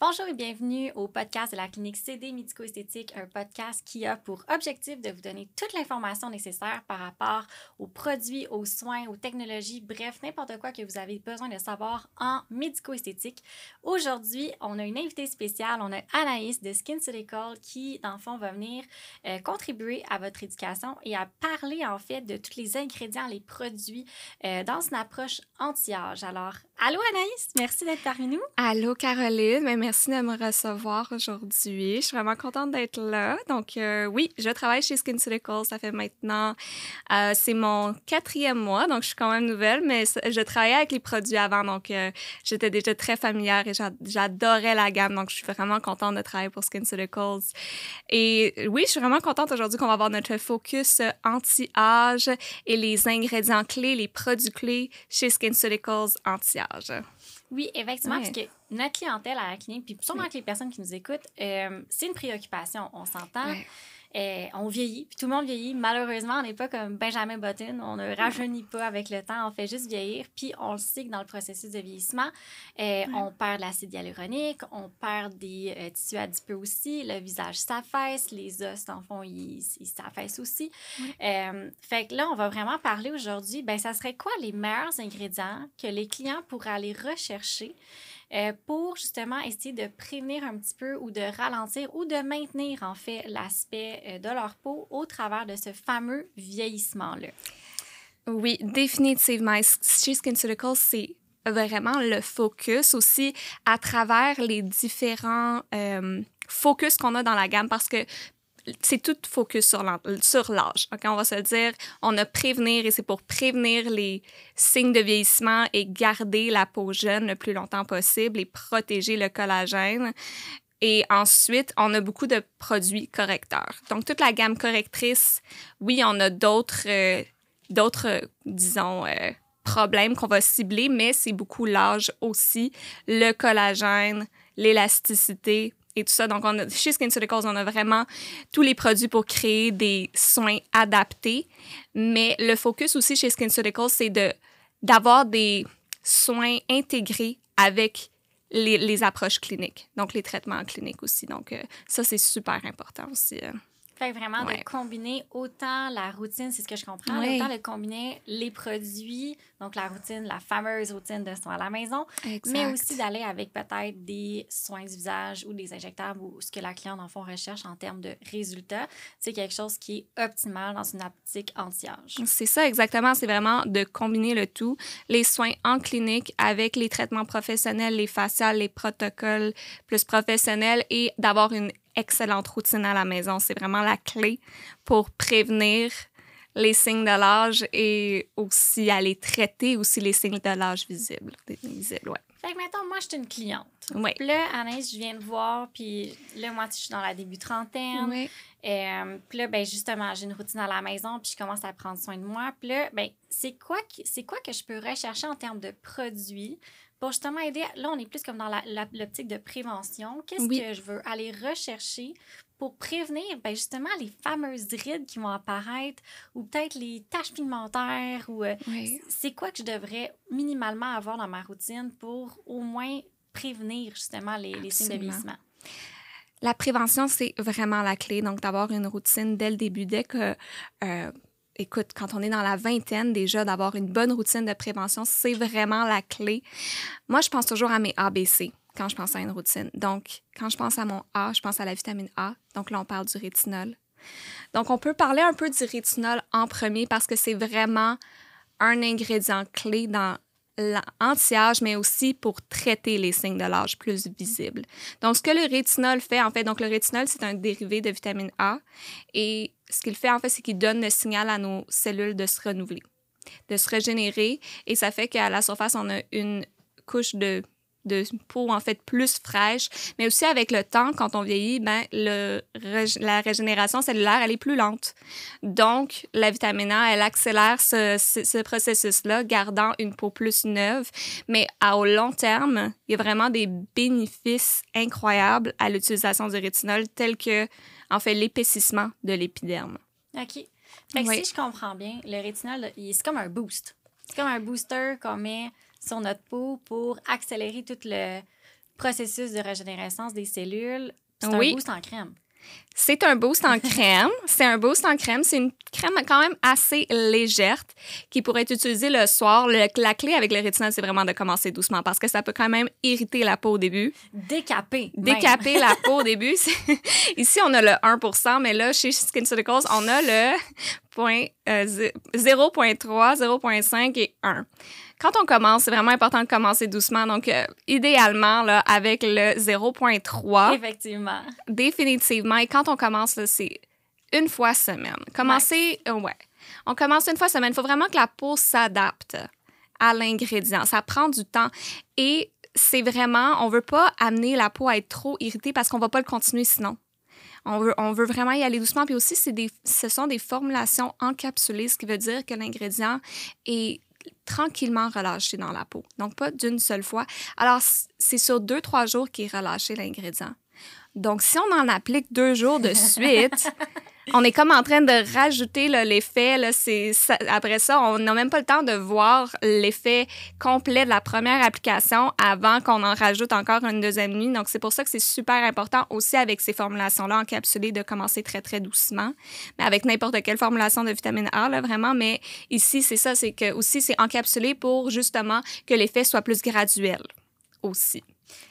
Bonjour et bienvenue au podcast de la clinique CD Médico-Esthétique, un podcast qui a pour objectif de vous donner toute l'information nécessaire par rapport aux produits, aux soins, aux technologies, bref, n'importe quoi que vous avez besoin de savoir en médico-esthétique. Aujourd'hui, on a une invitée spéciale, on a Anaïs de Skin Call qui, dans le fond, va venir euh, contribuer à votre éducation et à parler en fait de tous les ingrédients, les produits euh, dans une approche anti-âge. Alors, allô Anaïs, merci d'être parmi nous. Allô Caroline, merci de me recevoir aujourd'hui. Je suis vraiment contente d'être là. Donc, euh, oui, je travaille chez SkinCeuticals. Ça fait maintenant, euh, c'est mon quatrième mois, donc je suis quand même nouvelle, mais je travaillais avec les produits avant, donc euh, j'étais déjà très familière et j'adorais la gamme. Donc, je suis vraiment contente de travailler pour SkinCeuticals. Et oui, je suis vraiment contente aujourd'hui qu'on va avoir notre focus anti-âge et les ingrédients clés, les produits clés chez SkinCeuticals anti-âge. Oui, effectivement, parce que notre clientèle à la clinique, puis sûrement que les personnes qui nous écoutent, euh, c'est une préoccupation, on s'entend. On vieillit, puis tout le monde vieillit. Malheureusement, on n'est pas comme Benjamin Button, on ne rajeunit pas avec le temps, on fait juste vieillir. Puis on le sait que dans le processus de vieillissement, euh, on perd de l'acide hyaluronique, on perd des euh, tissus adipeux aussi, le visage s'affaisse, les os, dans le fond, ils s'affaissent aussi. fait que là, on va vraiment parler aujourd'hui, ben ça serait quoi les meilleurs ingrédients que les clients pourraient aller rechercher euh, pour justement essayer de prévenir un petit peu ou de ralentir ou de maintenir en fait l'aspect euh, de leur peau au travers de ce fameux vieillissement-là. Oui, définitivement. Chez SkinCeuticals, c'est vraiment le focus aussi à travers les différents euh, focus qu'on a dans la gamme parce que c'est tout focus sur l'âge. On va se dire, on a prévenir et c'est pour prévenir les signes de vieillissement et garder la peau jeune le plus longtemps possible et protéger le collagène. Et ensuite, on a beaucoup de produits correcteurs. Donc, toute la gamme correctrice, oui, on a d'autres, euh, d'autres disons, euh, problèmes qu'on va cibler, mais c'est beaucoup l'âge aussi, le collagène, l'élasticité, et tout ça. Donc, on a, chez on a vraiment tous les produits pour créer des soins adaptés. Mais le focus aussi chez SkinCeuticals, c'est de, d'avoir des soins intégrés avec les, les, approches cliniques, donc les traitements cliniques aussi. Donc, euh, ça, c'est super important aussi. Euh. Fait vraiment de combiner autant la routine, c'est ce que je comprends, autant de combiner les produits, donc la routine, la fameuse routine de soins à la maison, mais aussi d'aller avec peut-être des soins du visage ou des injectables ou ce que la cliente en fond recherche en termes de résultats. C'est quelque chose qui est optimal dans une optique anti-âge. C'est ça exactement, c'est vraiment de combiner le tout, les soins en clinique avec les traitements professionnels, les faciales, les protocoles plus professionnels et d'avoir une excellente routine à la maison. C'est vraiment la clé pour prévenir les signes de l'âge et aussi aller traiter aussi les signes de l'âge visibles. visibles ouais. Fait que maintenant, moi, je suis une cliente. Oui. Puis là, Anaïs, je viens de voir, puis là, moi, je suis dans la début trentaine. Oui. Euh, puis là, ben, justement, j'ai une routine à la maison, puis je commence à prendre soin de moi. Puis là, ben, c'est quoi, c'est quoi que je peux rechercher en termes de produits pour justement aider, là, on est plus comme dans l'optique de prévention. Qu'est-ce que je veux aller rechercher pour prévenir ben, justement les fameuses rides qui vont apparaître ou peut-être les taches pigmentaires ou euh, c'est quoi que je devrais minimalement avoir dans ma routine pour au moins prévenir justement les, les signes de vieillissement? La prévention, c'est vraiment la clé. Donc, d'avoir une routine dès le début, dès que euh, écoute, quand on est dans la vingtaine déjà, d'avoir une bonne routine de prévention, c'est vraiment la clé. Moi, je pense toujours à mes ABC quand je pense à une routine. Donc, quand je pense à mon A, je pense à la vitamine A. Donc là, on parle du rétinol. Donc, on peut parler un peu du rétinol en premier parce que c'est vraiment un ingrédient clé dans l'anti-âge, mais aussi pour traiter les signes de l'âge plus visibles. Donc, ce que le rétinol fait, en fait, donc le rétinol, c'est un dérivé de vitamine A. Et ce qu'il fait, en fait, c'est qu'il donne le signal à nos cellules de se renouveler, de se régénérer. Et ça fait qu'à la surface, on a une couche de de peau en fait plus fraîche, mais aussi avec le temps, quand on vieillit, ben, le, la régénération cellulaire, elle est plus lente. Donc, la vitamine A, elle accélère ce, ce, processus-là, gardant une peau plus neuve. Mais à au long terme, il y a vraiment des bénéfices incroyables à l'utilisation du rétinol, tels que, en fait, l'épaississement de l'épiderme. OK. Fait que si je comprends bien, le rétinol, c'est comme un boost. C'est comme un booster qu'on met sur notre peau pour accélérer tout le, processus de régénérescence des cellules. C'est un boost en crème. C'est un boost en crème. C'est un boost en crème. C'est une crème quand même assez légère qui pourrait être utilisée le soir. la clé avec le rétinol, c'est vraiment de commencer doucement parce que ça peut quand même irriter la peau au début. Décaper. Décaper la peau au début. Ici, on a le 1 mais là, chez SkinCeuticals, on a le 0.3, 0.5 euh, et 1 quand on commence, c'est vraiment important de commencer doucement. Donc, euh, idéalement, là, avec le 0.3. Effectivement. Définitivement. Et quand on commence, c'est une fois semaine. Commencer, ouais. ouais. On commence une fois semaine. Il faut vraiment que la peau s'adapte à l'ingrédient. Ça prend du temps. Et c'est vraiment, on veut pas amener la peau à être trop irritée parce qu'on va pas le continuer sinon. On veut, on veut vraiment y aller doucement. Puis aussi, des, ce sont des formulations encapsulées, ce qui veut dire que l'ingrédient est tranquillement relâché dans la peau. Donc, pas d'une seule fois. Alors, c'est sur deux, trois jours qu'il est relâché l'ingrédient. Donc, si on en applique deux jours de suite, on est comme en train de rajouter l'effet. Après ça, on n'a même pas le temps de voir l'effet complet de la première application avant qu'on en rajoute encore une deuxième nuit. Donc, c'est pour ça que c'est super important aussi avec ces formulations-là encapsulées de commencer très, très doucement. Mais avec n'importe quelle formulation de vitamine A, là, vraiment. Mais ici, c'est ça, c'est que aussi, c'est encapsulé pour justement que l'effet soit plus graduel aussi.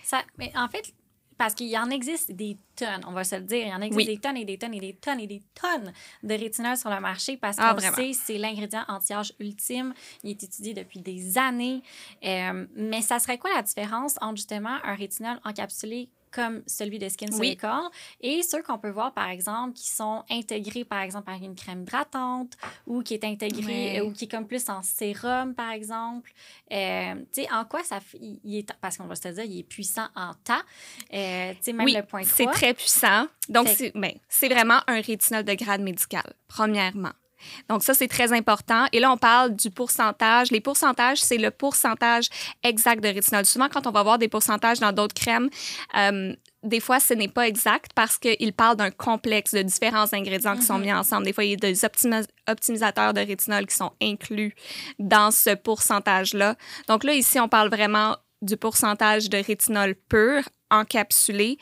Ça, mais en fait, parce qu'il y en existe des tonnes, on va se le dire. Il y en existe des tonnes et des tonnes et des tonnes et des tonnes de rétinol sur le marché parce ah, qu'on sait c'est l'ingrédient anti-âge ultime. Il est étudié depuis des années. Euh, mais ça serait quoi la différence entre justement un rétinol encapsulé comme celui de Skin oui. et ceux qu'on peut voir, par exemple, qui sont intégrés, par exemple, par une crème hydratante ou qui est intégré ou qui est comme plus en sérum, par exemple. Euh, tu sais, en quoi ça il est, parce qu'on va se dire, il est puissant en tas. Euh, tu sais, même le point 3. c'est très puissant. Donc, ben, c'est vraiment un rétinol de grade médical, premièrement. Donc ça, c'est très important. Et là, on parle du pourcentage. Les pourcentages, c'est le pourcentage exact de rétinol. Souvent, quand on va voir des pourcentages dans d'autres crèmes, euh, des fois, ce n'est pas exact parce qu'ils parlent d'un complexe de différents ingrédients qui sont mhm. mis ensemble. Des fois, il y a des optimisateurs de rétinol qui sont inclus dans ce pourcentage-là. Donc là, ici, on parle vraiment du pourcentage de rétinol pur encapsulé.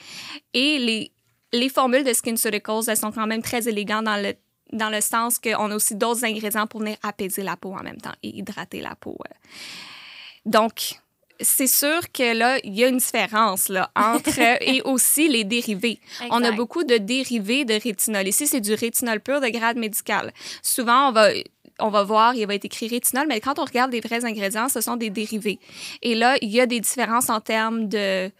Et les, les formules de SkinCeuticals, elles sont quand même très élégantes dans le dans le sens qu'on a aussi d'autres ingrédients pour venir apaiser la peau en même temps et hydrater la peau. Euh. Donc, c'est sûr que là, il y a une différence là, entre et aussi les dérivés. On a beaucoup de dérivés de rétinol. Ici, c'est du rétinol pur de grade médical. Souvent, on va, on va voir, il va être écrit rétinol, mais quand on regarde les vrais ingrédients, ce sont des dérivés. Et là, il y a des différences en termes de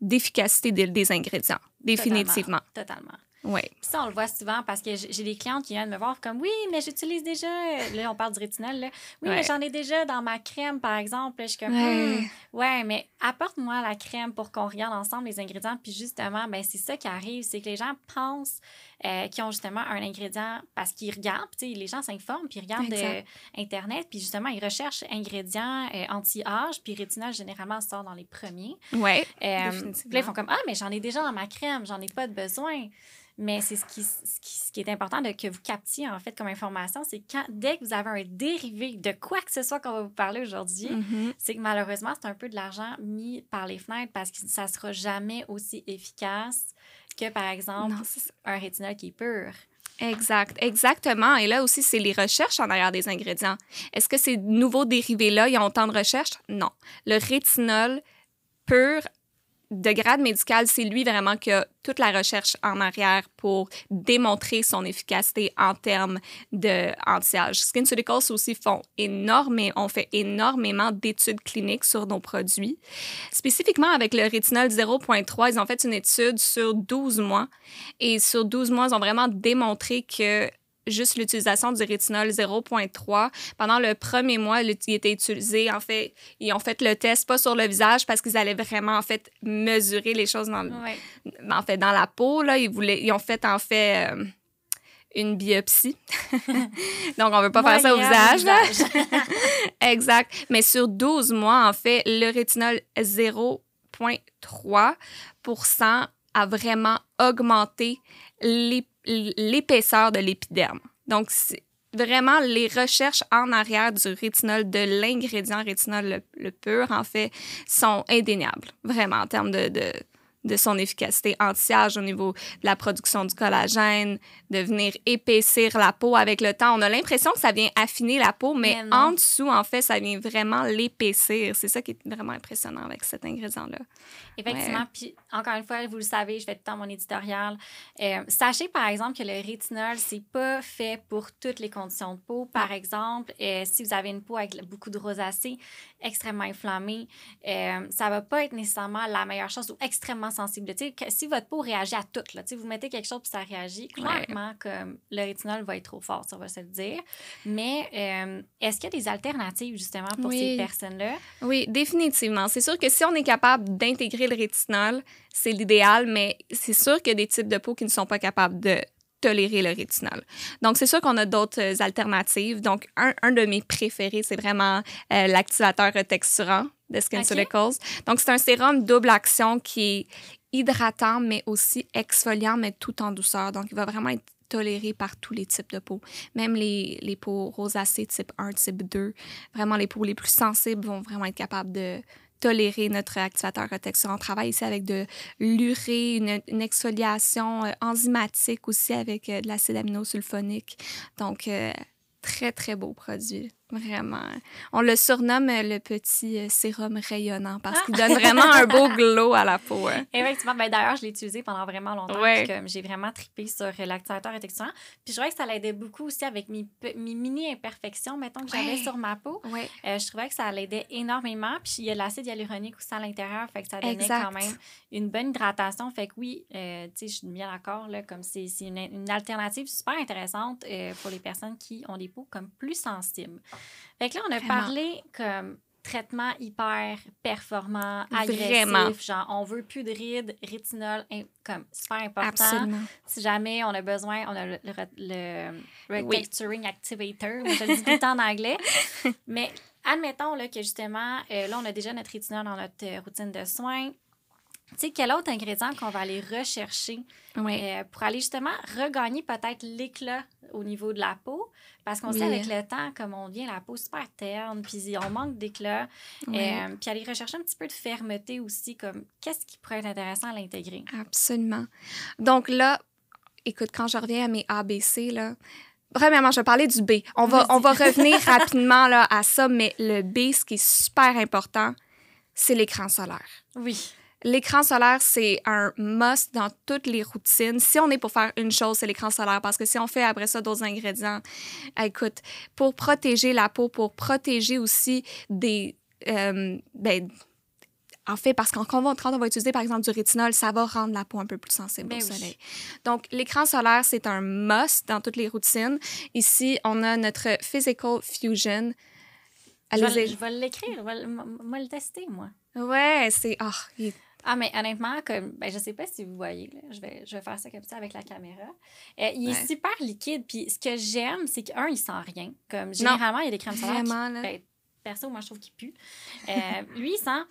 d'efficacité des, des, ingrédients, définitivement. Totalement. Oui. Ça, on le voit souvent parce que j'ai des clientes qui viennent me voir comme Oui, mais j'utilise déjà. Là, on parle du rétinol. Là. Oui, mais j'en ai déjà dans ma crème, par exemple. je suis comme ouais. Hmm, ouais, mais apporte-moi la crème pour qu'on regarde ensemble les ingrédients. Puis justement, ben, c'est ça qui arrive c'est que les gens pensent euh, qu'ils ont justement un ingrédient parce qu'ils regardent. Les gens s'informent, puis ils regardent euh, Internet, puis justement, ils recherchent ingrédients euh, anti-âge, puis rétinol, généralement, sort dans les premiers. Oui. puis là, ils font comme Ah, mais j'en ai déjà dans ma crème, j'en ai pas de besoin. Mais c'est ce qui, ce qui, est important de, que vous captiez, en fait, comme information, c'est quand, dès que vous avez un dérivé de quoi que ce soit qu'on va vous parler aujourd'hui, mm-hmm. c'est que malheureusement, c'est un peu de l'argent mis par les fenêtres parce que ça sera jamais aussi efficace que, par exemple, un rétinol qui est pur. Exact, exactement. Et là aussi, c'est les recherches en arrière des ingrédients. Est-ce que ces nouveaux dérivés-là, ils ont tant de recherches? Non. Le rétinol pur de grade médical, c'est lui vraiment qui a toute la recherche en arrière pour démontrer son efficacité en termes de anti-âge. SkinCeuticals aussi font énormément, on fait énormément d'études cliniques sur nos produits. Spécifiquement avec le rétinol 0.3, ils ont fait une étude sur 12 mois et sur 12 mois, ils ont vraiment démontré que juste l'utilisation du rétinol 0.3. Pendant le premier mois, il était utilisé, en fait, ils ont fait le test pas sur le visage parce qu'ils allaient vraiment, en fait, mesurer les choses dans, en fait, dans la peau. Là, ils, voulaient, ils ont fait, en fait, euh, une biopsie. Donc, on veut pas faire ça au visage. exact. Mais sur 12 mois, en fait, le rétinol 0.3 a vraiment augmenté les l'épaisseur de l'épiderme. Donc, vraiment, les recherches en arrière du rétinol, de l'ingrédient rétinol le, pur, en fait, sont indéniables, vraiment, en termes de de son efficacité anti-âge au niveau de la production du collagène, de venir épaissir la peau avec le temps. On a l'impression que ça vient affiner la peau, mais, en dessous, en fait, ça vient vraiment l'épaissir. C'est ça qui est vraiment impressionnant avec cet ingrédient-là. Effectivement. Puis, encore une fois, vous le savez, je fais tout le temps mon éditorial. Euh, sachez, par exemple, que le rétinol, c'est pas fait pour toutes les conditions de peau. Par exemple, euh, si vous avez une peau avec beaucoup de rosacée, extrêmement inflammée, euh, ça va pas être nécessairement la meilleure chose ou extrêmement sensible. si votre peau réagit à tout, là, vous mettez quelque chose et ça réagit, clairement, comme le rétinol va être trop fort, ça va se le dire. Mais euh, est-ce qu'il y a des alternatives, justement, pour ces personnes-là? Oui, définitivement. C'est sûr que si on est capable d'intégrer le rétinol, c'est l'idéal, mais c'est sûr qu'il y a des types de peau qui ne sont pas capables de tolérer le rétinol. Donc, c'est sûr qu'on a d'autres euh, alternatives. Donc, un, un, de mes préférés, c'est vraiment euh, l'activateur texturant de SkinCeuticals. Donc, c'est un sérum double action qui est hydratant, mais aussi exfoliant, mais tout en douceur. Donc, il va vraiment être toléré par tous les types de peau, même les, les peaux rosacées type 1, type 2. Vraiment, les peaux les plus sensibles vont vraiment être capables de tolérer notre activateur texturant. On travaille ici avec de l'urée, une, exfoliation euh, enzymatique aussi avec euh, de l'acide aminosulfonique. Donc, euh, très, très beau produit. Vraiment. On le surnomme euh, le petit euh, sérum rayonnant parce qu'il donne vraiment un beau glow à la peau. Hein. Effectivement. Ben, D'ailleurs, je l'ai utilisé pendant vraiment longtemps. Ouais. J'ai vraiment tripé sur l'activateur et texturant. Puis je trouvais que ça l'aidait beaucoup aussi avec mes, mes mini-imperfections, mettons, que j'avais sur ma peau. Ouais. Euh, je trouvais que ça l'aidait énormément. Puis il y a l'acide hyaluronique aussi à l'intérieur. Fait que ça donnait quand même une bonne hydratation. Fait que oui, tu sais, je suis bien d'accord. Comme c'est une, une, alternative super intéressante pour les personnes qui ont des peaux comme plus sensibles. Fait que là, on a parlé comme traitement hyper performant, agressif, genre on veut plus de rides, rétinol, comme super important. Absolument. Si jamais on a besoin, on a le, le, Activator, je le dis tout le temps en anglais. Mais admettons là, que justement, euh, là, on a déjà notre rétinol dans notre euh, routine de soins. Tu sais, quel autre ingrédient qu'on va aller rechercher euh, pour aller justement regagner peut-être l'éclat au niveau de la peau? Parce qu'on sait avec le temps, comme on devient la peau super terne, puis on manque d'éclat. Euh, puis aller rechercher un petit peu de fermeté aussi, comme qu'est-ce qui pourrait être intéressant à l'intégrer? Absolument. Donc là, écoute, quand je reviens à mes ABC, là, Premièrement, je vais parler du B. On va, on va revenir rapidement là, à ça, mais le B, ce qui est super important, c'est l'écran solaire. Oui. L'écran solaire, c'est un must dans toutes les routines. Si on est pour faire une chose, c'est l'écran solaire. Parce que si on fait après ça d'autres ingrédients, écoute, pour protéger la peau, pour protéger aussi des. Euh, ben, en fait, parce qu'en quand on va utiliser par exemple du rétinol, ça va rendre la peau un peu plus sensible ben au soleil. Donc, l'écran solaire, c'est un must dans toutes les routines. Ici, on a notre Physical Fusion. Allez je vais, l'écrire, je vais le tester, moi. Ouais, c'est. Oh, ah, mais honnêtement, comme, ben, je sais pas si vous voyez, je, vais, je vais faire ça comme ça avec la caméra. Euh, il est super liquide. Puis ce que j'aime, c'est qu'un, il sent rien. Comme, généralement, il y a des crèmes solaires. Qui, ben, perso, moi, je trouve qu'il pue. Euh, lui, il sent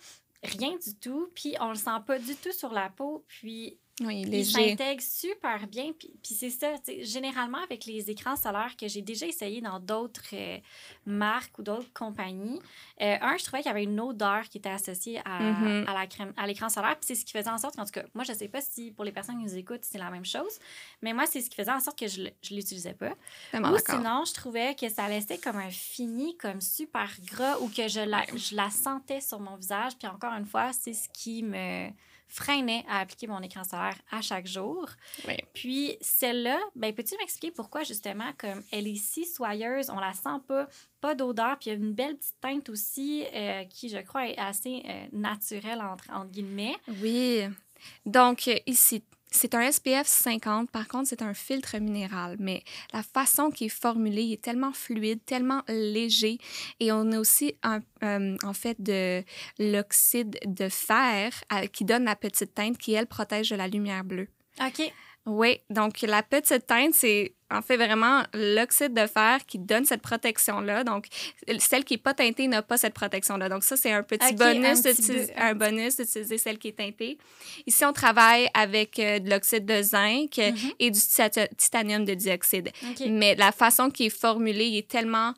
rien du tout. Puis on le sent pas du tout sur la peau. Puis oui, il s'intègre super bien. Puis, puis c'est ça, généralement avec les écrans solaires que j'ai déjà essayé dans d'autres euh, marques ou d'autres compagnies, euh, un, je trouvais qu'il y avait une odeur qui était associée à, mm-hmm. à la crème, à l'écran solaire. Puis c'est ce qui faisait en sorte qu'en tout cas, moi, je sais pas si pour les personnes qui nous écoutent, c'est la même chose, mais moi, c'est ce qui faisait en sorte que je ne l'utilisais pas. Ou sinon, je trouvais que ça laissait comme un fini, comme super gras, ou que je la, je la sentais sur mon visage. Puis encore une fois, c'est ce qui me freinait à appliquer mon écran solaire à chaque jour. Puis celle-là, ben, peux-tu m'expliquer pourquoi justement, comme elle est si soyeuse, on la sent pas, pas d'odeur, puis il y a une belle petite teinte aussi euh, qui, je crois, est assez euh, naturelle, entre, entre guillemets? Oui. Donc, ici, c'est un SPF 50, par contre, c'est un filtre minéral, mais la façon qu'il est formulé est tellement fluide, tellement léger. Et on a aussi, euh, en fait, de l'oxyde de fer euh, qui donne la petite teinte qui, elle, protège de la lumière bleue. OK. Oui, donc la petite teinte, c'est en fait vraiment l'oxyde de fer qui donne cette protection-là. Donc, celle qui n'est pas teintée n'a pas cette protection-là. Donc, ça, c'est un petit bonus, un, bonus d'utiliser celle qui est teintée. Ici, on travaille avec euh, de l'oxyde de zinc mm-hmm. et du titanium de dioxyde. Mais la façon qui est formulée, il est tellement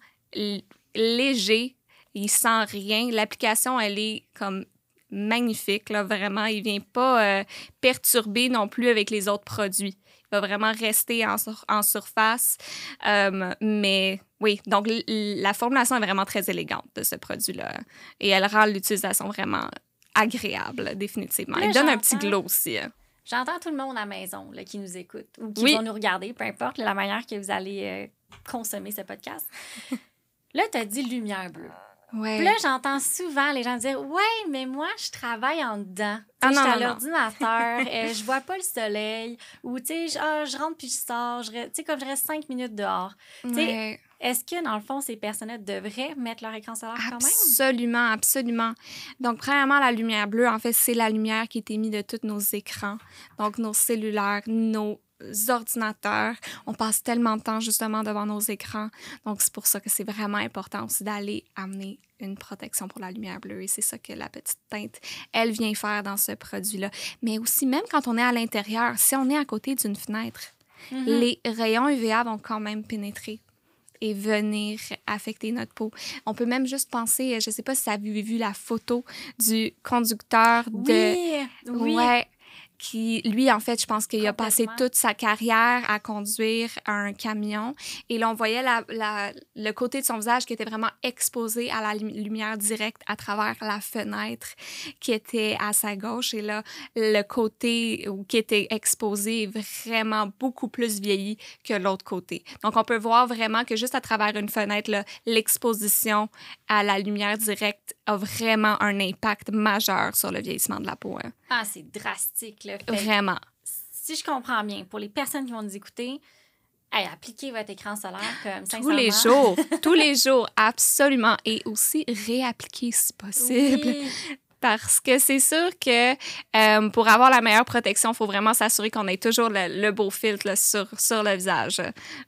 léger, il sent rien. L'application, elle est comme magnifique, là, vraiment. Il vient pas euh, perturber non plus avec les autres produits. Il va vraiment rester en, en surface. Euh, mais oui, donc la formulation est vraiment très élégante de ce produit-là. Et elle rend l'utilisation vraiment agréable, définitivement. elle donne un petit glow aussi. Hein. J'entends tout le monde à la maison qui nous écoute ou qui vont nous regarder, peu importe la manière que vous allez euh, consommer ce podcast. là, tu as dit lumière bleue. Ouais. Puis là, j'entends souvent les gens dire Ouais, mais moi, je travaille en dedans. Ah, je suis à l'ordinateur, euh, je vois pas le soleil, ou tu sais, je, ah, je rentre puis je sors, tu sais, comme je reste cinq minutes dehors. Ouais. Est-ce que, dans le fond, ces personnes devraient mettre leur écran solaire quand même? Absolument, absolument. Donc, premièrement, la lumière bleue, en fait, c'est la lumière qui est émise de tous nos écrans. Donc, nos cellulaires, nos ordinateurs. On passe tellement de temps justement devant nos écrans. Donc, c'est pour ça que c'est vraiment important aussi d'aller amener une protection pour la lumière bleue. Et c'est ça que la petite teinte, elle vient faire dans ce produit-là. Mais aussi, même quand on est à l'intérieur, si on est à côté d'une fenêtre, mm-hmm. les rayons UVA vont quand même pénétrer et venir affecter notre peau. On peut même juste penser, je ne sais pas si vous avez vu la photo du conducteur de... Oui, oui qui, lui, en fait, je pense qu'il a passé toute sa carrière à conduire un camion. Et là, on voyait la, la, le côté de son visage qui était vraiment exposé à la lumière directe à travers la fenêtre qui était à sa gauche. Et là, le côté qui était exposé est vraiment beaucoup plus vieilli que l'autre côté. Donc, on peut voir vraiment que juste à travers une fenêtre, l'exposition à la lumière directe a vraiment un impact majeur sur le vieillissement de la peau. Hein. Ah, c'est drastique. Là. vraiment. Si je comprends bien, pour les personnes qui vont nous écouter, appliquez votre écran solaire comme Tous les jours, tous les jours, absolument. Et aussi réappliquer si possible. Parce que c'est sûr que euh, pour avoir la meilleure protection, il faut vraiment s'assurer qu'on ait toujours le, beau filtre sur, sur le visage.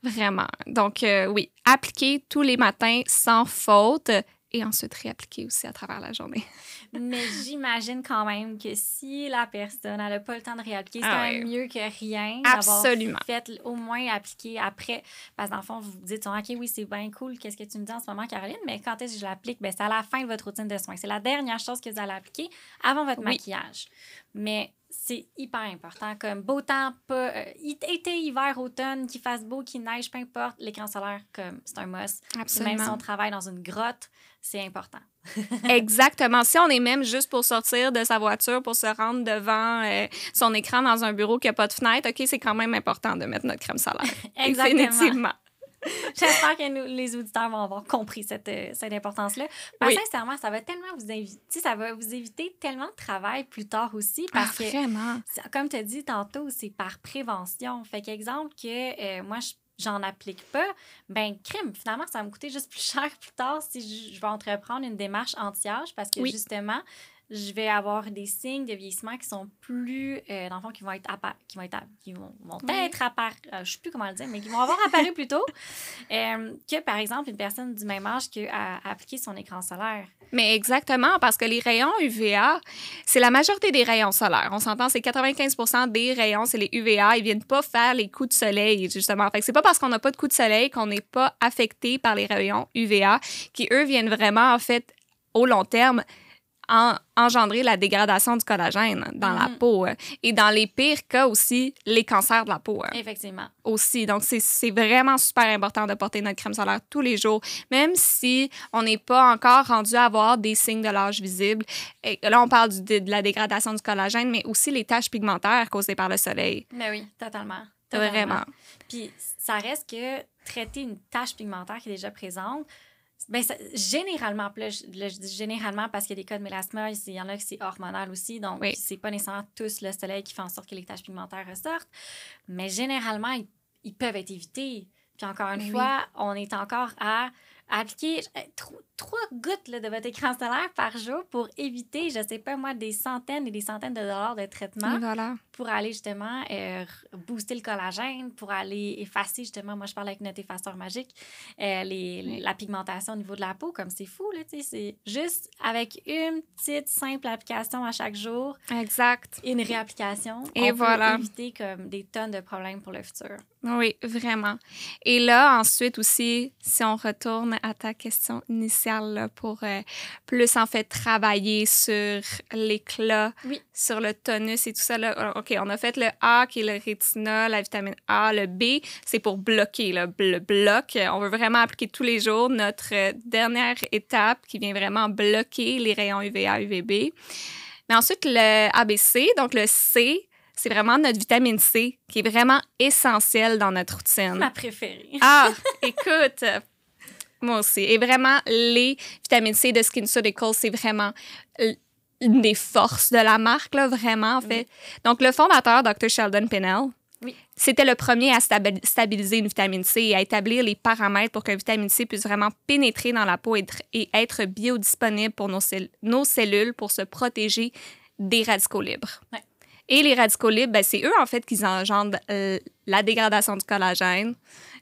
Vraiment. Donc, euh, oui, appliquer tous les matins sans faute et ensuite réappliquer aussi à travers la journée. Mais j'imagine quand même que si la personne n'a pas le temps de réappliquer, c'est ah quand même mieux que rien. Absolument. Fait au moins appliquer après. Parce que dans le fond, vous vous dites, OK, oui, c'est bien cool, qu'est-ce que tu me dis en ce moment, Caroline, mais quand est-ce que je l'applique? Ben, c'est à la fin de votre routine de soins. C'est la dernière chose que vous allez appliquer avant votre maquillage. Mais c'est hyper important. Comme beau temps, pas euh, été, hiver, automne, qu'il fasse beau, qu'il neige, peu importe, l'écran solaire, comme c'est un must. Absolument. Même si on travaille dans une grotte, c'est important. Exactement. Si on est même juste pour sortir de sa voiture, pour se rendre devant euh, son écran dans un bureau qui n'a pas de fenêtre, OK, c'est quand même important de mettre notre crème solaire. Exactement. Définitivement. J'espère que nous, les auditeurs vont avoir compris cette, euh, cette importance-là. Parce sincèrement, ça va tellement vous éviter, ça va vous éviter tellement de travail plus tard aussi. Ah, parce ah, vraiment? comme tu as dit tantôt, c'est par prévention. Fait qu'exemple que euh, moi, je j'en applique pas, ben crime, finalement, ça va me coûter juste plus cher plus tard si je, vais entreprendre une démarche anti-âge parce que justement, je vais avoir des signes de vieillissement qui sont plus, euh, dans le fond, qui vont être, qui vont être, qui vont, être apparus, euh, je sais plus comment le dire, mais qui vont avoir apparu plus tôt euh, que, par exemple, une personne du même âge qui a, appliqué son écran solaire. Mais exactement, parce que les rayons UVA, c'est la majorité des rayons solaires. On s'entend, c'est 95% des rayons, c'est les UVA. Ils viennent pas faire les coups de soleil, justement. Fait que c'est pas parce qu'on n'a pas de coups de soleil qu'on n'est pas affecté par les rayons UVA qui, eux, viennent vraiment, en fait, au long terme, engendrer la dégradation du collagène dans la mm-hmm. peau. Euh, et dans les pires cas aussi, les cancers de la peau. Euh, Effectivement. Aussi. Donc, c'est vraiment super important de porter notre crème solaire tous les jours, même si on n'est pas encore rendu à avoir des signes de l'âge visibles. Et là, on parle de, la dégradation du collagène, mais aussi les taches pigmentaires causées par le soleil. Mais oui, totalement. totalement. Vraiment. Puis, ça reste que traiter une tache pigmentaire qui est déjà présente, ben, généralement, je, dis généralement parce qu'il y a des cas de mélasma, il y en a qui c'est hormonal aussi, donc c'est pas nécessairement tous le soleil qui fait en sorte que les taches pigmentaires ressortent, mais généralement, ils, peuvent être évités. Puis encore une fois, on est encore à appliquer. Trois gouttes de votre écran solaire par jour pour éviter, je sais pas moi, des centaines et des centaines de dollars de traitement voilà. pour aller justement euh, booster le collagène, pour aller effacer justement, moi je parle avec notre effaceur magique, euh, les, la pigmentation au niveau de la peau, comme c'est fou, là, tu sais, c'est juste avec une petite simple application à chaque jour. Exact. Une réapplication. Et on voilà. Peut éviter comme des tonnes de problèmes pour le futur. Oui, vraiment. Et là, ensuite aussi, si on retourne à ta question initiale là, pour euh, plus en fait travailler sur l'éclat, Oui. sur le tonus et tout ça. Là. OK, on a fait le A qui est le rétinol, la vitamine A. Le B, c'est pour bloquer là, le bloc. On veut vraiment appliquer tous les jours notre euh, dernière étape qui vient vraiment bloquer les rayons UVA, UVB. Mais ensuite, le ABC, donc le C, c'est vraiment notre vitamine C qui est vraiment essentielle dans notre routine. Ma préférée. Ah, écoute, moi aussi. Et vraiment, les vitamines C de SkinCeuticals, c'est vraiment une des forces de la marque, là, vraiment, en fait. Donc, le fondateur, Dr. Sheldon Pennell, Oui. c'était le premier à stabi- stabiliser une vitamine C et à établir les paramètres pour que la vitamine C puisse vraiment pénétrer dans la peau et être, et être biodisponible pour nos, cell- nos cellules pour se protéger des radicaux libres. Et les radicaux libres, ben, c'est eux, en fait, qui engendrent euh, la dégradation du collagène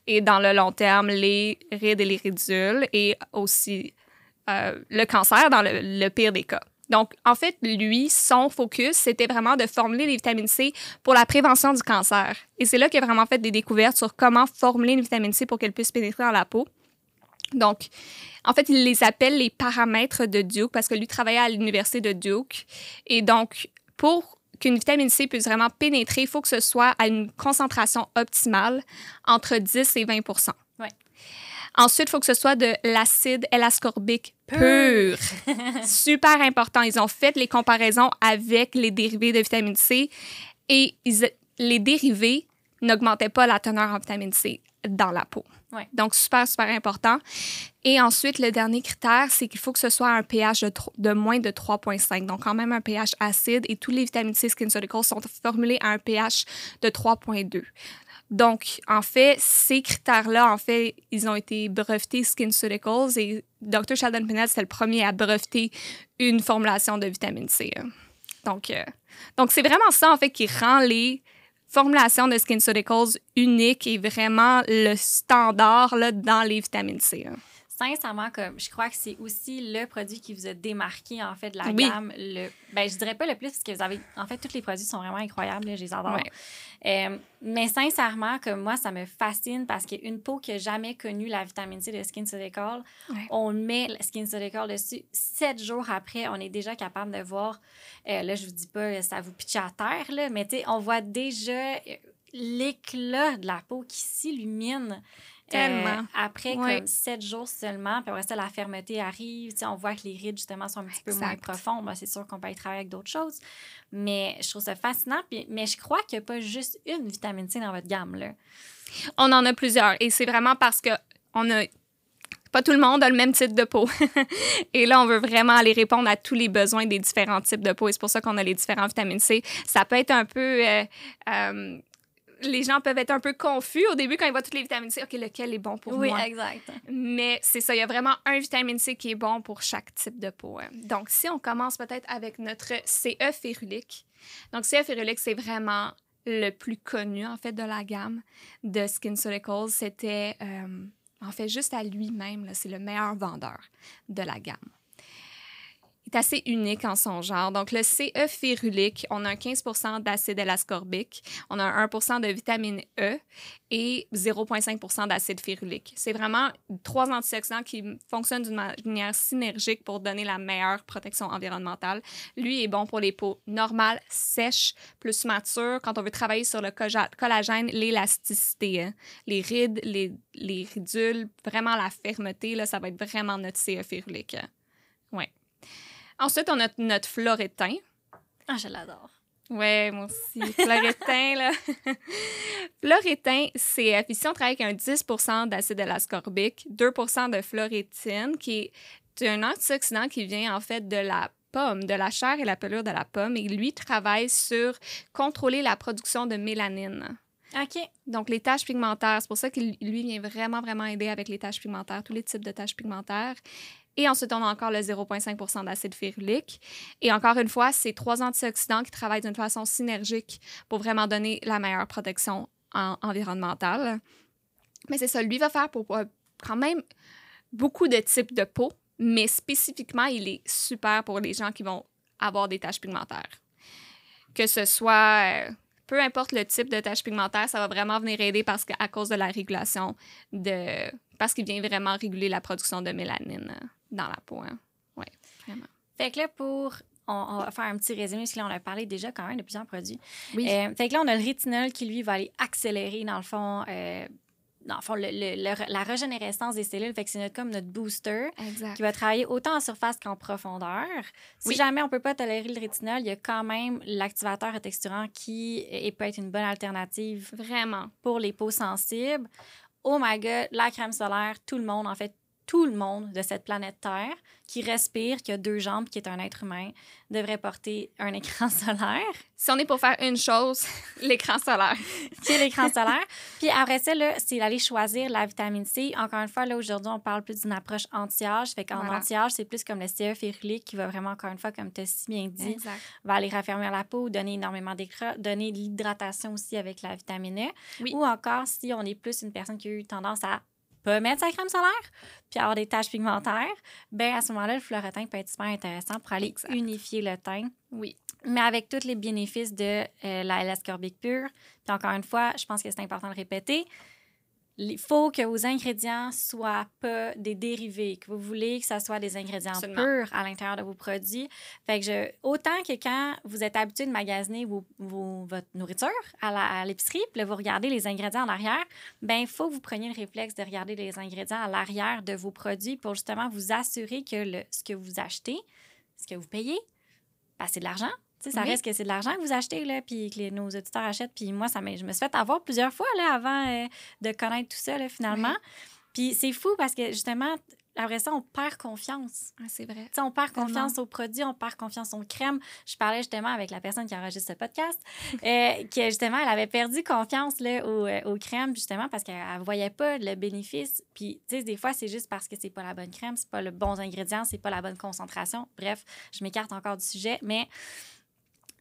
et, dans le long terme, les rides et les ridules et aussi euh, le cancer dans le, le pire des cas. Donc, en fait, lui, son focus, c'était vraiment de formuler les vitamines C pour la prévention du cancer. Et c'est là qu'il a vraiment fait des découvertes sur comment formuler une vitamine C pour qu'elle puisse pénétrer dans la peau. Donc, en fait, il les appelle les paramètres de Duke parce que lui travaillait à l'université de Duke. Et donc, pour qu'une vitamine C puisse vraiment pénétrer, il faut que ce soit à une concentration optimale entre 10 et 20 Ouais. Ensuite, il faut que ce soit de l'acide L-ascorbique pur. Super important. Ils ont fait les comparaisons avec les dérivés de vitamine C et ils- les dérivés n'augmentaient pas la teneur en vitamine C dans la peau. Donc, super, super important. Et ensuite, le dernier critère, c'est qu'il faut que ce soit un pH de, de moins de 3,5. Donc, quand même un pH acide. Et tous les vitamines C SkinCeuticals sont formulés à un pH de 3,2. Donc, en fait, ces critères-là, en fait, ils ont été brevetés SkinCeuticals et Dr. Sheldon Pennell, c'était le premier à breveter une formulation de vitamine C. hein. Donc, euh, donc c'est vraiment ça, en fait, qui rend les formulations de SkinCeuticals uniques et vraiment le standard là, dans les vitamines C. hein. Sincèrement, comme je crois que c'est aussi le produit qui vous a démarqué en fait de la Oui. gamme. Le, ben, je dirais pas le plus parce que vous avez. En fait, tous les produits sont vraiment incroyables. là, je les adore. Ouais. Euh, mais sincèrement, comme moi, ça me fascine parce qu'une peau qui n'a jamais connu la vitamine C de SkinCeuticals, Ouais. on met le SkinCeuticals dessus. Sept jours après, on est déjà capable de voir. euh, là, je vous dis pas, ça vous pitche à terre, là, mais on voit déjà euh, l'éclat de la peau qui s'illumine. Euh, Tellement. après Ouais. comme sept jours seulement, puis après ça, la fermeté arrive. On voit que les rides, justement, sont un petit peu moins profondes. C'est sûr qu'on peut y travailler avec d'autres choses. Mais je trouve ça fascinant. Puis, mais je crois qu'il n'y a pas juste une vitamine C dans votre gamme. Là. On en a plusieurs et c'est vraiment parce que on a pas tout le monde a le même type de peau. et là, on veut vraiment aller répondre à tous les besoins des différents types de peau. Et c'est pour ça qu'on a les différents vitamines C. Ça peut être un peu. euh, euh, les gens peuvent être un peu confus au début quand ils voient toutes les vitamines C. OK, lequel est bon pour oui, moi? exact. Mais c'est ça, il y a vraiment un vitamine C qui est bon pour chaque type de peau. hein. Donc, si on commence peut-être avec notre CE férulique. Donc, CE férulique, c'est vraiment le plus connu, en fait, de la gamme de SkinCeuticals. C'était, euh, en fait, juste à lui-même, c'est le meilleur vendeur de la gamme. Est assez unique en son genre. Donc, le CE férulique, on a un 15% d'acide L-ascorbique, on a un 1% de vitamine E et 0,5% d'acide férulique. C'est vraiment trois antioxydants qui fonctionnent d'une manière synergique pour donner la meilleure protection environnementale. Lui est bon pour les peaux normales, sèches, plus matures, quand on veut travailler sur le colla- collagène, l'élasticité, hein. les rides, les, les ridules, vraiment la fermeté, là, ça va être vraiment notre CE férulique. hein. Ouais. Ensuite, on a notre florétin. Ah, je l'adore. Ouais, moi aussi. Florétin, là. Florétin, c'est, ici, on travaille avec un 10% d'acide L-ascorbique, 2% de florétine, qui est un antioxydant qui vient, en fait, de la pomme, de la chair et la pelure de la pomme. Et lui travaille sur contrôler la production de mélanine. OK. Donc, les taches pigmentaires, c'est pour ça qu'il lui vient vraiment, vraiment aider avec les taches pigmentaires, tous les types de taches pigmentaires. Et ensuite, on a encore le 0,5% d'acide férulique. Et encore une fois, c'est trois antioxydants qui travaillent d'une façon synergique pour vraiment donner la meilleure protection environnementale. Mais c'est ça, lui va faire pour quand même beaucoup de types de peau, mais spécifiquement, il est super pour les gens qui vont avoir des taches pigmentaires. Que ce soit, euh, peu importe le type de tache pigmentaire, ça va vraiment venir aider parce qu'à cause de la régulation de. Parce qu'il vient vraiment réguler la production de mélanine dans la peau. Hein. Oui, vraiment. Fait que là, pour on, va faire un petit résumé, parce que là, on a parlé déjà quand même de plusieurs produits. Oui. Euh, fait que là, on a le rétinol qui, lui, va aller accélérer, dans le fond, dans le fond, la régénérescence des cellules. Fait que c'est notre, comme notre booster qui va travailler autant en surface qu'en profondeur. Si jamais on peut pas tolérer le rétinol, il y a quand même l'activateur texturant qui et peut être une bonne alternative vraiment pour les peaux sensibles. Oh my god, la crème solaire, tout le monde, en fait, tout le monde de cette planète Terre qui respire, qui a deux jambes, qui est un être humain, devrait porter un écran solaire. Si on est pour faire une chose, l'écran solaire. c'est l'écran solaire. Puis après ça, c'est d'aller choisir la vitamine C. Encore une fois, là, aujourd'hui, on parle plus d'une approche anti-âge. Fait qu'en anti-âge, c'est plus comme le CE férulique qui va vraiment, encore une fois, comme tu as si bien dit, va aller raffermir la peau, donner énormément d'écran, donner de l'hydratation aussi avec la vitamine E. Ou encore, si on est plus une personne qui a eu tendance à pas mettre sa crème solaire, puis avoir des taches pigmentaires, ben à ce moment-là, le fluoretin peut être super intéressant pour aller unifier le teint. Oui. Mais avec tous les bénéfices de euh, la LS Corbic pure. Puis encore une fois, je pense que c'est important de répéter il faut que vos ingrédients soient pas des dérivés, que vous voulez que ce soit des ingrédients purs à l'intérieur de vos produits. Fait que je, autant que quand vous êtes habitué de magasiner vos, votre nourriture à l'épicerie, puis là, vous regardez les ingrédients en arrière, ben il faut que vous preniez le réflexe de regarder les ingrédients à l'arrière de vos produits pour justement vous assurer que le, ce que vous achetez, ce que vous payez, ben, c'est de l'argent, ça reste que c'est de l'argent que vous achetez, là, puis que nos auditeurs achètent. Puis moi, ça je me suis fait avoir plusieurs fois là, avant euh, de connaître tout ça, là, finalement. Puis c'est fou parce que justement, après ça, on perd confiance. Ah, c'est vrai. on perd confiance aux produits, on perd confiance aux crèmes. Je parlais justement avec la personne qui enregistre ce podcast, euh, qui justement, elle avait perdu confiance là, aux, euh, aux crèmes, justement, parce qu'elle ne voyait pas le bénéfice. Puis, tu sais, des fois, c'est juste parce que c'est pas la bonne crème, c'est pas le bon ingrédient, c'est pas la bonne concentration. Bref, je m'écarte encore du sujet, mais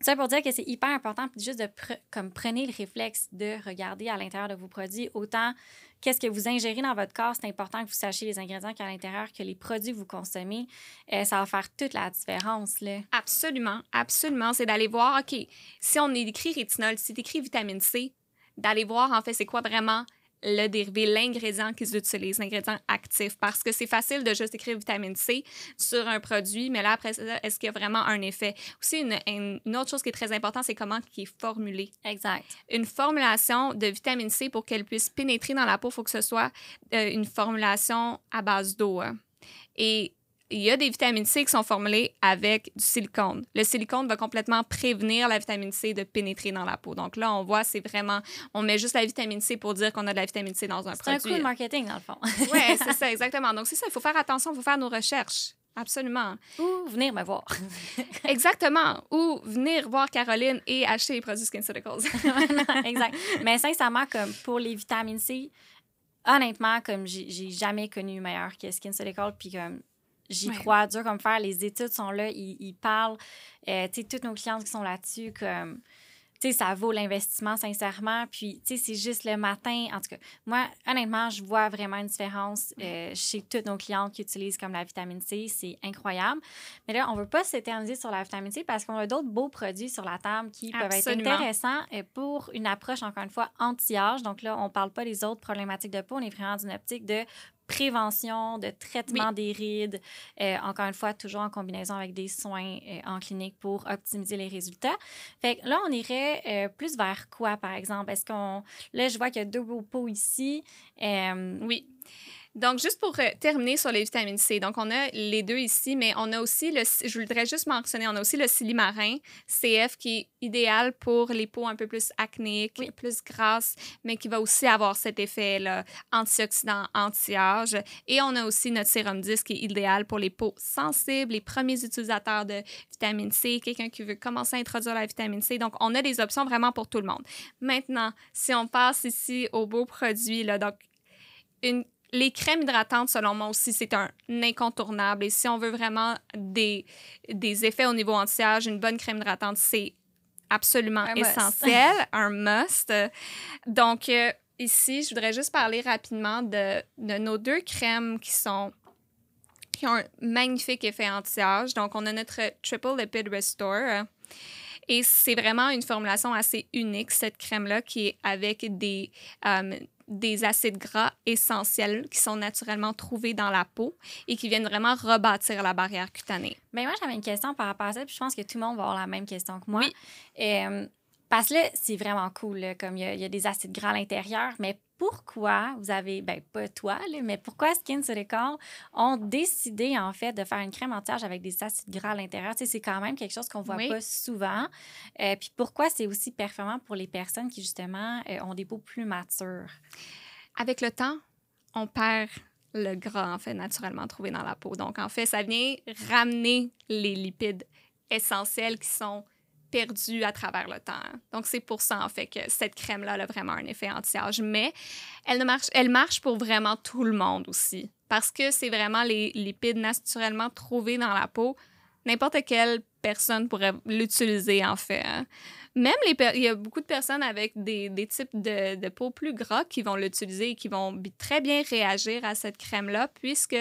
ça pour dire que c'est hyper important, juste de comme prenez le réflexe de regarder à l'intérieur de vos produits autant qu'est-ce que vous ingérez dans votre corps. C'est important que vous sachiez les ingrédients qu'il y a à l'intérieur, que les produits que vous consommez, euh, ça va faire toute la différence. Là. Absolument, absolument. C'est d'aller voir, OK, si on écrit rétinol, si c'est écrit vitamine C, d'aller voir en fait c'est quoi vraiment le dérivé, l'ingrédient qu'ils utilisent, l'ingrédient actif, parce que c'est facile de juste écrire vitamine C sur un produit, mais là, après est-ce qu'il y a vraiment un effet? Aussi, une, autre chose qui est très importante, c'est comment il est formulé. Exact. Une formulation de vitamine C, pour qu'elle puisse pénétrer dans la peau, il faut que ce soit euh, une formulation à base d'eau. Hein. Et il y a des vitamines C qui sont formulées avec du silicone. Le silicone va complètement prévenir la vitamine C de pénétrer dans la peau. Donc là, on voit, c'est vraiment, on met juste la vitamine C pour dire qu'on a de la vitamine C dans un produit. C'est un coup de marketing, dans le fond. oui, c'est ça, exactement. Donc c'est ça, il faut faire attention, il faut faire nos recherches. Absolument. Ou venir me voir. Exactement. Ou venir voir Caroline et acheter les produits SkinCeuticals. exact. Mais sincèrement, comme pour les vitamines C, honnêtement, comme j'ai jamais connu meilleur que SkinCeuticals, puis comme J'y crois dur comme faire. Les études sont là, ils, parlent. Euh, tu sais, toutes nos clientes qui sont là-dessus, comme, tu sais, ça vaut l'investissement, sincèrement. Puis, tu sais, c'est juste le matin. En tout cas, moi, honnêtement, je vois vraiment une différence euh, chez toutes nos clientes qui utilisent comme la vitamine C. C'est incroyable. Mais là, on ne veut pas s'éterniser sur la vitamine C parce qu'on a d'autres beaux produits sur la table qui peuvent être intéressants euh, pour une approche, encore une fois, anti-âge. Donc là, on ne parle pas des autres problématiques de peau. On est vraiment d'une optique de prévention, de traitement des rides, euh, encore une fois, toujours en combinaison avec des soins euh, en clinique pour optimiser les résultats. Fait que là, on irait euh, plus vers quoi, par exemple? Est-ce qu'on... Là, je vois qu'il y a deux beaux pots ici. oui. Donc, juste pour euh, terminer sur les vitamines C, donc on a les deux ici, mais on a aussi le, je voudrais juste mentionner, on a aussi le silimarin CF qui est idéal pour les peaux un peu plus acnéiques, plus grasses, mais qui va aussi avoir cet effet là, antioxydant, anti-âge. Et on a aussi notre sérum 10 qui est idéal pour les peaux sensibles, les premiers utilisateurs de vitamine C, quelqu'un qui veut commencer à introduire la vitamine C. Donc, on a des options vraiment pour tout le monde. Maintenant, si on passe ici aux beaux produits, là, donc une les crèmes hydratantes, selon moi aussi, c'est un incontournable. Et si on veut vraiment des, des effets au niveau anti-âge, une bonne crème hydratante, c'est absolument essentiel, un must. Donc, euh, ici, je voudrais juste parler rapidement de, de, nos deux crèmes qui sont qui ont un magnifique effet anti-âge. Donc, on a notre Triple Lipid Restore. Et c'est vraiment une formulation assez unique, cette crème-là, qui est avec des, euh, des acides gras essentiels qui sont naturellement trouvés dans la peau et qui viennent vraiment rebâtir la barrière cutanée. Mais moi, j'avais une question par rapport à ça, puis je pense que tout le monde va avoir la même question que moi. Oui. Euh, parce que là, c'est vraiment cool, comme il y, y, a des acides gras à l'intérieur, mais pourquoi vous avez, ben pas toi, mais pourquoi Skin Silicone ont décidé en fait de faire une crème anti-âge avec des acides gras à l'intérieur? c'est quand même quelque chose qu'on voit pas souvent. Euh, puis pourquoi c'est aussi performant pour les personnes qui justement euh, ont des peaux plus matures? Avec le temps, on perd le gras en fait naturellement trouvé dans la peau. Donc en fait, ça vient ramener les lipides essentiels qui sont perdu à travers le temps. Donc, c'est pour ça, en fait, que cette crème-là a vraiment un effet anti-âge. Mais elle, marche, elle marche pour vraiment tout le monde aussi. Parce que c'est vraiment les lipides naturellement trouvés dans la peau. N'importe quelle personne pourrait l'utiliser, en fait. Hein. Même les il y a beaucoup de personnes avec des, des types de, de, peau plus gras qui vont l'utiliser et qui vont très bien réagir à cette crème-là puisque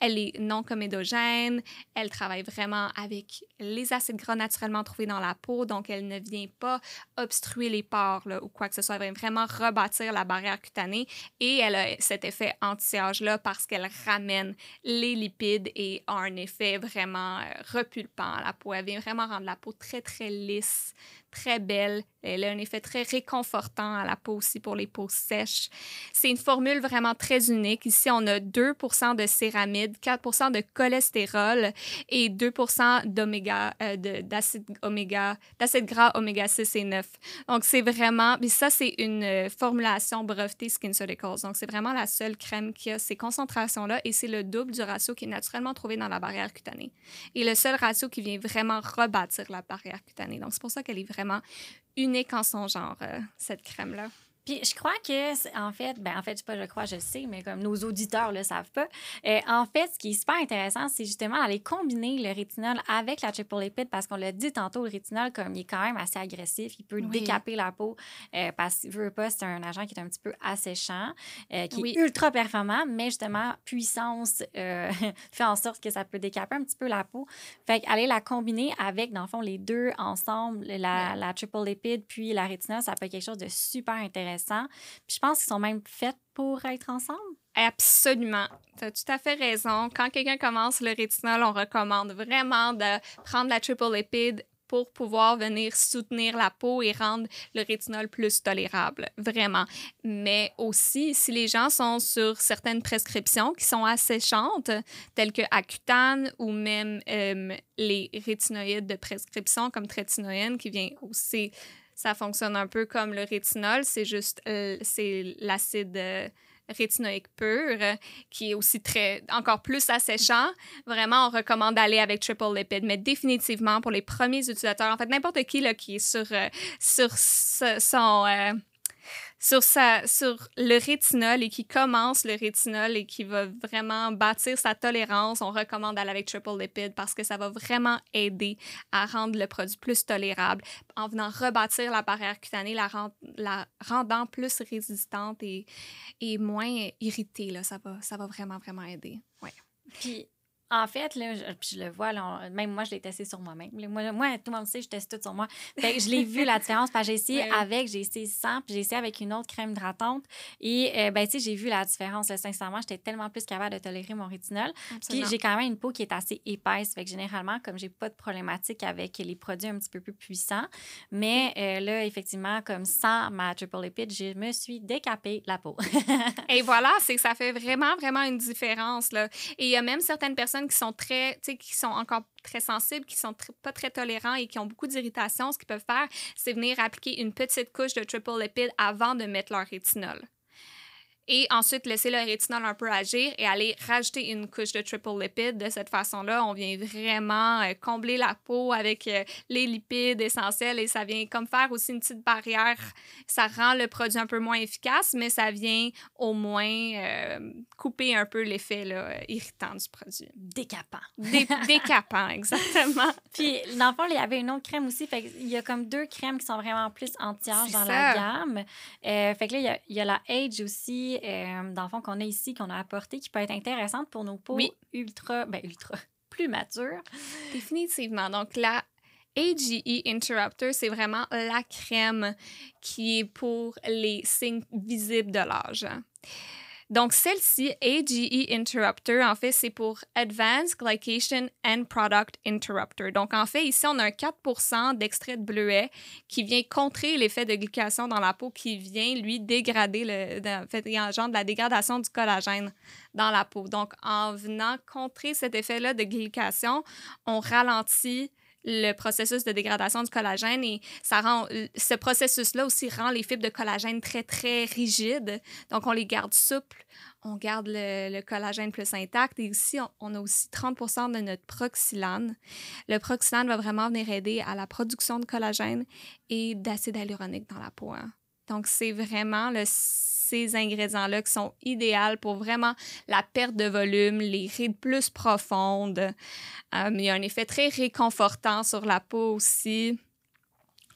elle est non comédogène, elle travaille vraiment avec les acides gras naturellement trouvés dans la peau, donc elle ne vient pas obstruer les pores ou quoi que ce soit, elle vient vraiment rebâtir la barrière cutanée et elle a cet effet anti-âge-là parce qu'elle ramène les lipides et a un effet vraiment euh, repulpant à la peau. Elle vient vraiment rendre la peau très, très lisse très belle. Elle a un effet très réconfortant à la peau aussi pour les peaux sèches. C'est une formule vraiment très unique. Ici, on a 2% de céramide, 4% de cholestérol et 2% d'oméga, euh, d'acide oméga, d'acide gras oméga 6 et 9. Donc, c'est vraiment, mais ça, c'est une euh, formulation brevetée SkinCeuticals. Donc, c'est vraiment la seule crème qui a ces concentrations-là et c'est le double du ratio qui est naturellement trouvé dans la barrière cutanée. Et le seul ratio qui vient vraiment rebâtir la barrière cutanée. Donc, c'est pour ça qu'elle est vraiment unique en son genre, euh, cette crème-là. Puis je crois que, en fait, ben en fait, je pas, je crois, je le sais, mais comme nos auditeurs le savent pas, euh, en fait, ce qui est super intéressant, c'est justement d'aller combiner le rétinol avec la triple lipid parce qu'on l'a dit tantôt, le rétinol, comme il est quand même assez agressif, il peut décaper la peau euh, parce qu'il veut pas, c'est un agent qui est un petit peu asséchant, euh, qui est ultra performant, mais justement, puissance fait en sorte que ça peut décaper un petit peu la peau. Fait aller la combiner avec, dans le fond, les deux ensemble, la, la triple lipid puis la rétinol, ça peut être quelque chose de super intéressant je pense qu'ils sont même faits pour être ensemble. Absolument. Tu as tout à fait raison. Quand quelqu'un commence le rétinol, on recommande vraiment de prendre la triple lipide pour pouvoir venir soutenir la peau et rendre le rétinol plus tolérable, vraiment. Mais aussi, si les gens sont sur certaines prescriptions qui sont asséchantes, telles que Accutane ou même euh, les rétinoïdes de prescription comme trétinoïne qui vient aussi ça fonctionne un peu comme le rétinol, c'est juste euh, c'est l'acide euh, rétinoïque pur qui est aussi très encore plus asséchant. Vraiment, on recommande d'aller avec triple lipid, mais définitivement pour les premiers utilisateurs, en fait n'importe qui là, qui est sur euh, sur son sur, sa, sur le rétinol et qui commence le rétinol et qui va vraiment bâtir sa tolérance, on recommande d'aller avec triple lipid parce que ça va vraiment aider à rendre le produit plus tolérable en venant rebâtir la barrière cutanée, la, la rendant plus résistante et, et moins irritée. Là. Ça, va, ça va vraiment, vraiment aider. Ouais. Puis en fait, là, je, je le vois, même moi, je l'ai testé sur moi-même. Moi, moi, tout le monde sait, je teste tout sur moi. je l'ai vu la différence j'ai essayé avec, j'ai essayé sans, puis j'ai essayé avec une autre crème hydratante. Et euh, ben, tu sais, j'ai vu la différence. sincèrement, j'étais tellement plus capable de tolérer mon rétinol. Puis j'ai quand même une peau qui est assez épaisse. Fait que généralement, comme j'ai pas de problématique avec les produits un petit peu plus puissants, mais euh, là, effectivement, comme sans ma triple lipid, je me suis décapé la peau. Et voilà, c'est que ça fait vraiment, vraiment une différence. Là. Et il y a même certaines personnes qui sont encore très sensibles, qui sont pas très tolérants et qui ont beaucoup d'irritation, ce qu'ils peuvent faire, c'est venir appliquer une petite couche de triple lipid avant de mettre leur rétinol. Et ensuite laisser le rétinol un peu agir et aller rajouter une couche de triple lipide. De cette façon-là, on vient vraiment euh, combler la peau avec euh, les lipides essentiels et ça vient comme faire aussi une petite barrière. Ça rend le produit un peu moins efficace, mais ça vient au moins euh, couper un peu l'effet irritant du produit. Décapant. décapant, exactement. Puis, dans le fond, il y avait une autre crème aussi. Fait il y a comme deux crèmes qui sont vraiment plus anti-âge dans la gamme. fait que là, il y a, il y a la Age aussi, dans le fond, qu'on a ici, qu'on a apporté, qui peut être intéressante pour nos peaux ultra, ben ultra, plus matures. Définitivement. Donc, la AGE Interrupter, c'est vraiment la crème qui est pour les signes visibles de l'âge. Donc, celle-ci, AGE Interrupter, en fait, c'est pour Advanced Glycation and Product Interrupter. Donc, en fait, ici, on a un 4% d'extrait de bleuet qui vient contrer l'effet de glycation dans la peau, qui vient, lui, dégrader, le, en fait, il la dégradation du collagène dans la peau. Donc, en venant contrer cet effet-là de glycation, on ralentit le processus de dégradation du collagène et ça rend ce processus-là aussi rend les fibres de collagène très très rigides. Donc on les garde souples, on garde le, collagène plus intact et ici on, a aussi 30% de notre proxylane. Le proxylane va vraiment venir aider à la production de collagène et d'acide hyaluronique dans la peau. Hein. Donc c'est vraiment le ces ingrédients-là qui sont idéaux pour vraiment la perte de volume, les rides plus profondes. Euh, il y a un effet très réconfortant sur la peau aussi.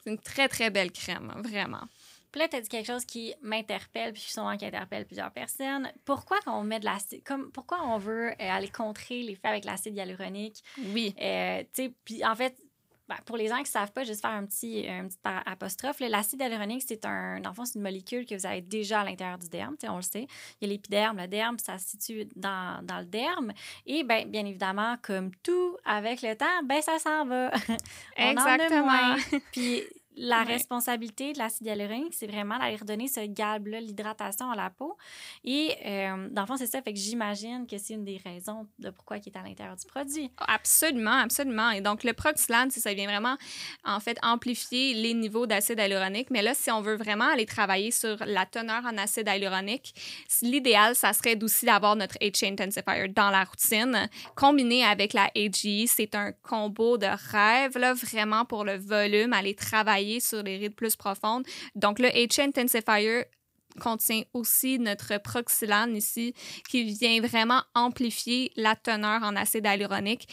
C'est une très, très belle crème, vraiment. Puis là, tu as dit quelque chose qui m'interpelle, puis souvent qui interpelle plusieurs personnes. Pourquoi on met de l'acide, comme pourquoi on veut euh, aller contrer l'effet avec l'acide hyaluronique? Oui. Euh, tu sais, puis en fait, ben, pour les gens qui ne savent pas, juste faire un petit, un petit apostrophe, l'acide hyaluronique, c'est un, c'est une molécule que vous avez déjà à l'intérieur du derme, on le sait. Il y a l'épiderme, le derme, ça se situe dans, dans le derme. Et ben, bien évidemment, comme tout avec le temps, ben, ça s'en va. Exactement. Puis la responsabilité de l'acide hyaluronique, c'est vraiment d'aller redonner ce galbe-là, l'hydratation à la peau. Et euh, dans le fond, c'est ça. Fait que j'imagine que c'est une des raisons de pourquoi il est à l'intérieur du produit. Absolument, absolument. Et donc, le Proxylane, ça vient vraiment, en fait, amplifier les niveaux d'acide hyaluronique. Mais là, si on veut vraiment aller travailler sur la teneur en acide hyaluronique, l'idéal, ça serait aussi d'avoir notre HA Intensifier dans la routine, combiné avec la AGE. C'est un combo de rêve, là, vraiment pour le volume, aller travailler sur les rides plus profondes. Donc, le HA Intensifier contient aussi notre proxylane ici, qui vient vraiment amplifier la teneur en acide hyaluronique.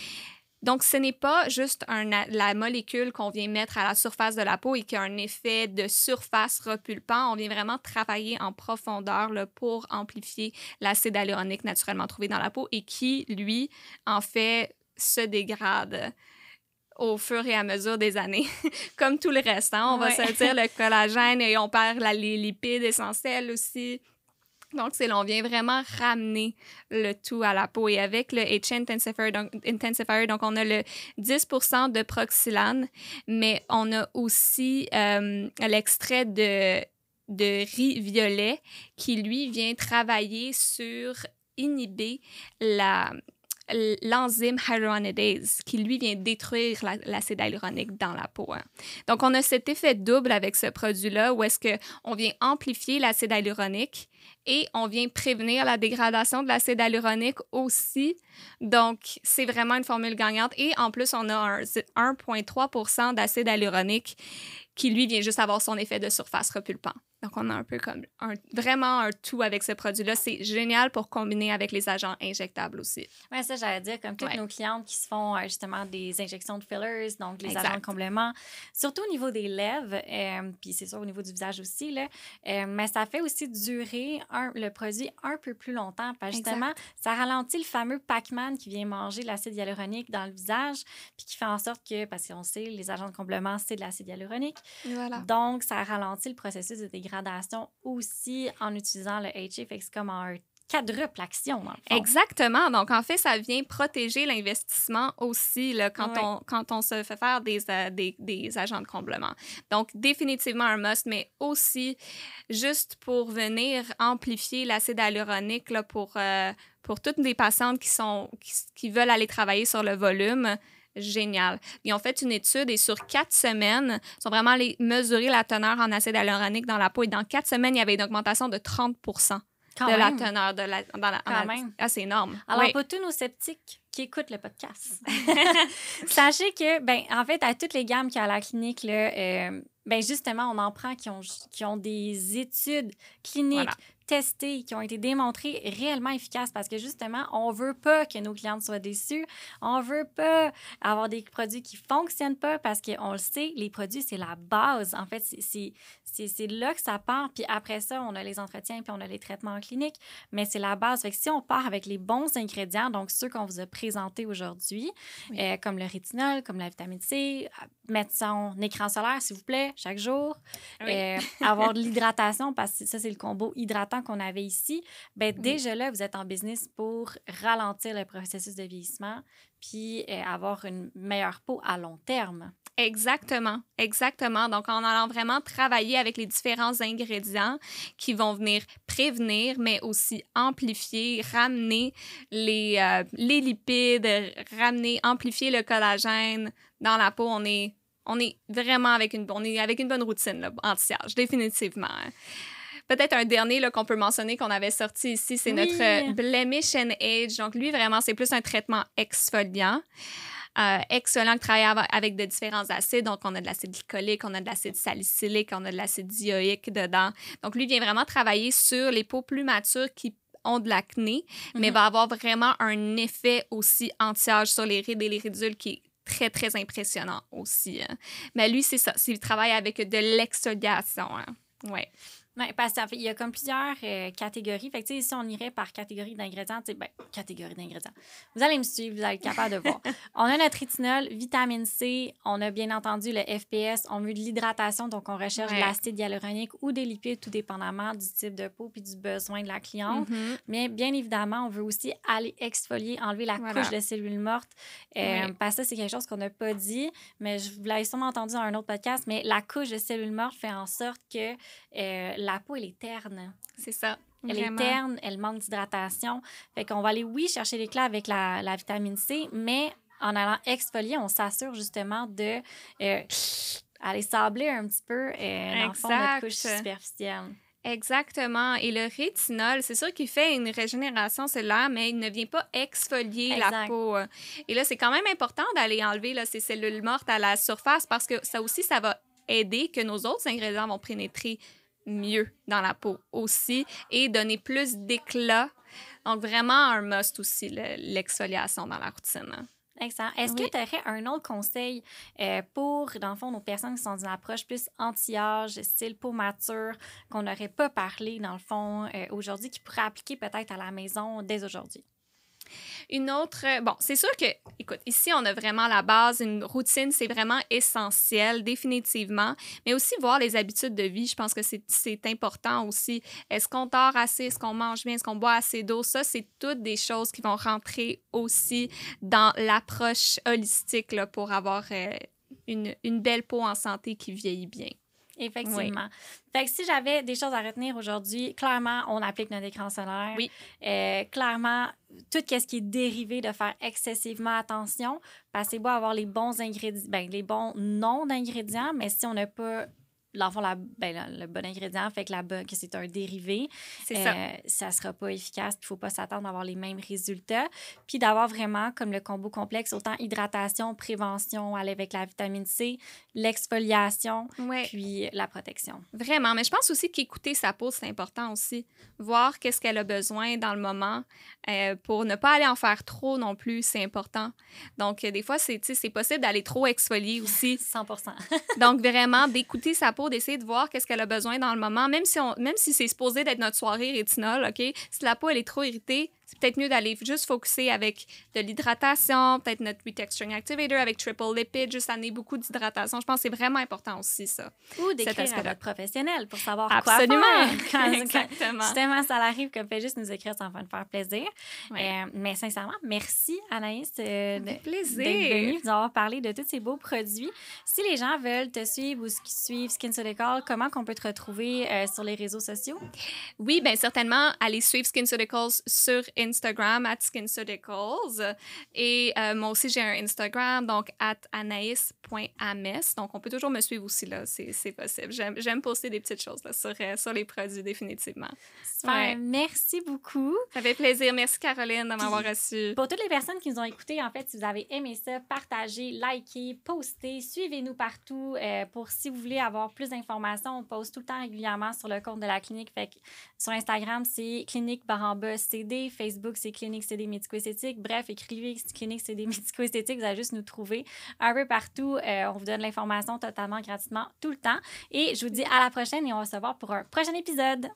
Donc, ce n'est pas juste la molécule qu'on vient mettre à la surface de la peau et qui a un effet de surface repulpant. On vient vraiment travailler en profondeur pour amplifier l'acide hyaluronique naturellement trouvé dans la peau et qui, lui, en fait, se dégrade au fur et à mesure des années, comme tout le reste. Hein. On va se dire le collagène et on perd la, les lipides essentiels aussi. Donc, c'est on vient vraiment ramener le tout à la peau. Et avec le HA Intensifier, donc, intensifier, donc on a le 10% de proxylane, mais on a aussi euh, l'extrait de, de riz violet qui, lui, vient travailler sur inhiber la, l'enzyme hyaluronidase qui, lui, vient détruire l'acide hyaluronique dans la peau. Hein. Donc, on a cet effet double avec ce produit-là où est-ce qu'on vient amplifier l'acide hyaluronique et on vient prévenir la dégradation de l'acide hyaluronique aussi. Donc, c'est vraiment une formule gagnante. Et en plus, on a 1,3 d'acide hyaluronique qui, lui, vient juste avoir son effet de surface repulpant. Donc, on a un peu comme un, vraiment un tout avec ce produit-là. C'est génial pour combiner avec les agents injectables aussi. Oui, ça, j'allais dire, comme toutes nos clientes qui se font euh, justement des injections de fillers, donc les agents de complément, surtout au niveau des lèvres, euh, puis c'est sûr au niveau du visage aussi, là, euh, mais ça fait aussi durer un, le produit un peu plus longtemps. Parce justement, ça ralentit le fameux Pac-Man qui vient manger l'acide hyaluronique dans le visage, puis qui fait en sorte que, parce qu'on sait, les agents de complément, c'est de l'acide hyaluronique. Voilà. Donc, ça ralentit le processus de dégradation dégradation aussi en utilisant le HA. Fait que c'est comme un quadruple action. Exactement. Donc, en fait, ça vient protéger l'investissement aussi là, quand, on, quand on se fait faire des, euh, des, des, agents de comblement. Donc, définitivement un must, mais aussi juste pour venir amplifier l'acide hyaluronique là, pour, euh, pour toutes les patientes qui, sont, qui, qui veulent aller travailler sur le volume génial. Ils ont fait une étude et sur quatre semaines, ils ont vraiment allés mesurer la teneur en acide hyaluronique dans la peau. Et dans quatre semaines, il y avait une augmentation de 30 de la teneur de la, dans la, Quand même. Ah, c'est énorme. Alors, Oui. pour tous nos sceptiques qui écoutent le podcast, sachez que, ben, en fait, à toutes les gammes qu'il y a à la clinique, là, euh, ben, justement, on en prend qui ont, qui ont des études cliniques Voilà. Testées, qui ont été démontrées réellement efficaces parce que, justement, on veut pas que nos clientes soient déçues. On veut pas avoir des produits qui fonctionnent pas parce qu'on le sait, les produits, c'est la base. En fait, c'est- là que ça part. Puis après ça, on a les entretiens, puis on a les traitements en clinique. Mais c'est la base. Fait que si on part avec les bons ingrédients, donc ceux qu'on vous a présentés aujourd'hui, Oui. euh, comme le rétinol, comme la vitamine C, mettre son écran solaire, s'il vous plaît, chaque jour. Oui. Euh, avoir de l'hydratation, parce que ça, c'est le combo hydratant qu'on avait ici. Ben, Oui. déjà là, vous êtes en business pour ralentir le processus de vieillissement puis euh, avoir une meilleure peau à long terme. Exactement, exactement. Donc, en allant vraiment travailler avec les différents ingrédients qui vont venir prévenir, mais aussi amplifier, ramener les, euh, les lipides, ramener, amplifier le collagène dans la peau. On est, on est vraiment avec une, on est avec une bonne routine anti-âge, définitivement. Peut-être un dernier qu'on peut mentionner qu'on avait sorti ici, c'est Oui. notre euh, Blemish and Age. Donc, lui, vraiment, c'est plus un traitement exfoliant. Euh, exfoliant qui travaille ava- avec de différents acides. Donc, on a de l'acide glycolique, on a de l'acide salicylique, on a de l'acide dioïque dedans. Donc, lui vient vraiment travailler sur les peaux plus matures qui ont de l'acné, mais Mhm. va avoir vraiment un effet aussi anti-âge sur les rides et les ridules qui est très, très impressionnant aussi. hein. Mais lui, c'est ça. Il travaille avec de l'exfoliation. Hein. Ouais. Ouais, parce qu'en fait, il y a comme plusieurs euh, catégories. Fait que, si on irait par catégorie d'ingrédients, ben, catégorie d'ingrédients. Vous allez me suivre, vous allez être capable de voir. on a notre rétinol, vitamine C, on a bien entendu le FPS, on veut de l'hydratation, donc on recherche Ouais. de l'acide hyaluronique ou des lipides, tout dépendamment du type de peau puis du besoin de la cliente. Mhm. Mais bien évidemment, on veut aussi aller exfolier, enlever la Voilà. couche de cellules mortes. Euh. Parce que ça, c'est quelque chose qu'on n'a pas dit, mais je vous l'avez sûrement entendu dans un autre podcast, mais la couche de cellules mortes fait en sorte que euh, la peau, elle est terne. C'est ça. Elle Vraiment. est terne, elle manque d'hydratation. Fait qu'on va aller, oui, chercher l'éclat avec la, la vitamine C, mais en allant exfolier, on s'assure justement de euh, aller sabler un petit peu, euh, dans le fond, notre couche superficielle. Exactement. Et le rétinol, c'est sûr qu'il fait une régénération cellulaire, mais il ne vient pas exfolier la peau. Et là, c'est quand même important d'aller enlever là, ces cellules mortes à la surface parce que ça aussi, ça va aider que nos autres ingrédients vont pénétrer mieux dans la peau aussi et donner plus d'éclat. Donc, vraiment un must aussi, le- l'exfoliation dans la routine. Excellent. Est-ce Oui. que tu aurais un autre conseil euh, pour, dans le fond, nos personnes qui sont d'une approche plus anti-âge, style peau mature, qu'on n'aurait pas parlé, dans le fond, euh, aujourd'hui, qui pourrait appliquer peut-être à la maison dès aujourd'hui? Une autre, euh, bon, c'est sûr que, écoute, ici, on a vraiment la base, une routine, c'est vraiment essentiel, définitivement, mais aussi voir les habitudes de vie, je pense que c'est- important aussi. Est-ce qu'on dort assez, est-ce qu'on mange bien, est-ce qu'on boit assez d'eau? Ça, c'est toutes des choses qui vont rentrer aussi dans l'approche holistique là, pour avoir euh, une, une belle peau en santé qui vieillit bien. Effectivement. Fait que si j'avais des choses à retenir aujourd'hui, clairement, on applique notre écran solaire. Oui. Euh, clairement, tout ce qui est dérivé de faire excessivement attention, parce que c'est beau avoir les bons ingrédients, ben, les bons noms d'ingrédients, mais si on n'a pas l'enfant la, ben, la- le bon ingrédient fait que, la que c'est un dérivé C'est ça. euh, ça sera pas efficace il faut pas s'attendre à avoir les mêmes résultats puis d'avoir vraiment comme le combo complexe autant hydratation prévention aller avec la vitamine C l'exfoliation Ouais. puis la protection. Vraiment, mais je pense aussi qu'écouter sa peau, c'est important aussi. Voir qu'est-ce qu'elle a besoin dans le moment euh, pour ne pas aller en faire trop non plus, c'est important. Donc, euh, des fois, c'est possible d'aller trop exfolier aussi. 100 Donc, vraiment, d'écouter sa peau, d'essayer de voir qu'est-ce qu'elle a besoin dans le moment, même si, si c'est supposé d'être notre soirée rétinol, OK? Si la peau, elle est trop irritée, c'est peut-être mieux d'aller juste focuser avec de l'hydratation, peut-être notre Retexturing Activator avec triple lipid, juste amener beaucoup d'hydratation. Je pense que c'est vraiment important aussi, ça. Ou d'écrire à votre professionnel pour savoir Absolument. quoi faire. Quand- Exactement. justement, ça l'arrive comme fait juste nous écrire, ça va nous faire plaisir. Ouais. Euh, mais sincèrement, merci Anaïs euh, de- plaisir. d'être venue, nous avoir parlé de tous ces beaux produits. Si les gens veulent te suivre ou s- suivre Skin Call, comment qu'on peut te retrouver euh, sur les réseaux sociaux? Oui, bien certainement, allez suivre SkinCeuticals sur Instagram, at SkinCeuticals. Et euh, moi aussi, j'ai un Instagram, donc at anaïs.ames. Donc, on peut toujours me suivre aussi, là, c'est possible. J'aime poster des petites choses là, sur, euh, sur les produits, définitivement. Super. Merci beaucoup. Ça fait plaisir. Merci, Caroline, de m'avoir reçu. Pour toutes les personnes qui nous ont écoutés, en fait, si vous avez aimé ça, partagez, likez, postez, suivez-nous partout. Euh, pour si vous voulez avoir plus d'informations, on poste tout le temps régulièrement sur le compte de la clinique. Fait que sur Instagram, c'est clinique baramba CD. Facebook, c'est clinique CD médico-esthétique. Bref, écrivez clinique CD médico-esthétique. Vous allez juste nous trouver un peu partout. Euh, on vous donne l'information totalement gratuitement tout le temps. Et je vous dis à la prochaine et on va se voir pour un prochain épisode.